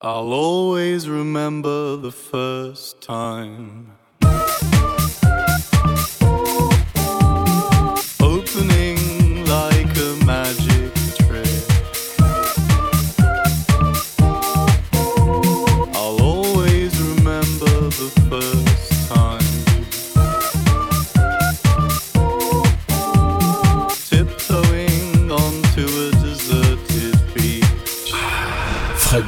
I'll always remember the first time.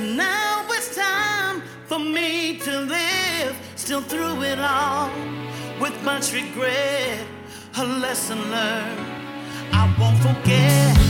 And now it's time for me to live, still through it all, with much regret, a lesson learned. I won't forget.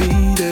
defeated.